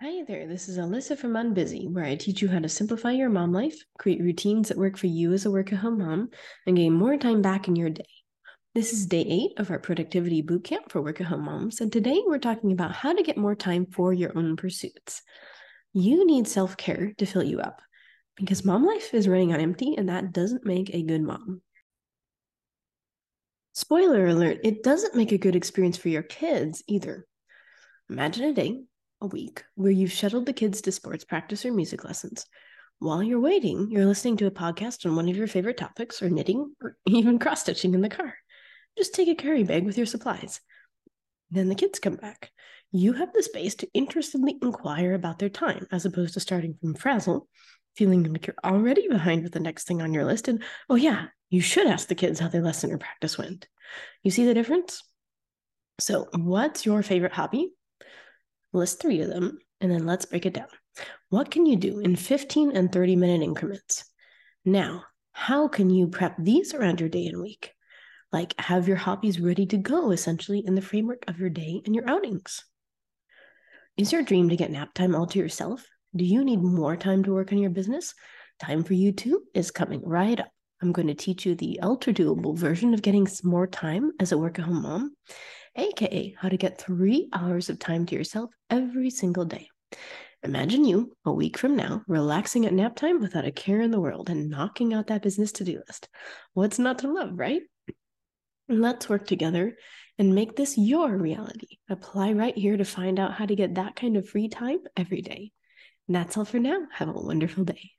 Hi there, this is Alyssa from Unbusy, where I teach you how to simplify your mom life, create routines that work for you as a work at home mom, and gain more time back in your day. This is day eight of our productivity bootcamp for work at home moms, and today we're talking about how to get more time for your own pursuits. You need self care to fill you up because mom life is running on empty, and that doesn't make a good mom. Spoiler alert, it doesn't make a good experience for your kids either. Imagine a day a week where you've shuttled the kids to sports practice or music lessons. While you're waiting, you're listening to a podcast on one of your favorite topics, or knitting, or even cross stitching in the car. Just take a carry bag with your supplies. Then the kids come back. You have the space to interestedly inquire about their time, as opposed to starting from frazzle, feeling like you're already behind with the next thing on your list. And oh, yeah, you should ask the kids how their lesson or practice went. You see the difference? So, what's your favorite hobby? List three of them, and then let's break it down. What can you do in 15 and 30 minute increments? Now, how can you prep these around your day and week? Like, have your hobbies ready to go essentially in the framework of your day and your outings. Is your dream to get nap time all to yourself? Do you need more time to work on your business? Time for you too is coming right up. I'm going to teach you the ultra doable version of getting more time as a work at home mom aka how to get three hours of time to yourself every single day. Imagine you a week from now relaxing at nap time without a care in the world and knocking out that business to do list. What's not to love, right? Let's work together and make this your reality. Apply right here to find out how to get that kind of free time every day. And that's all for now. Have a wonderful day.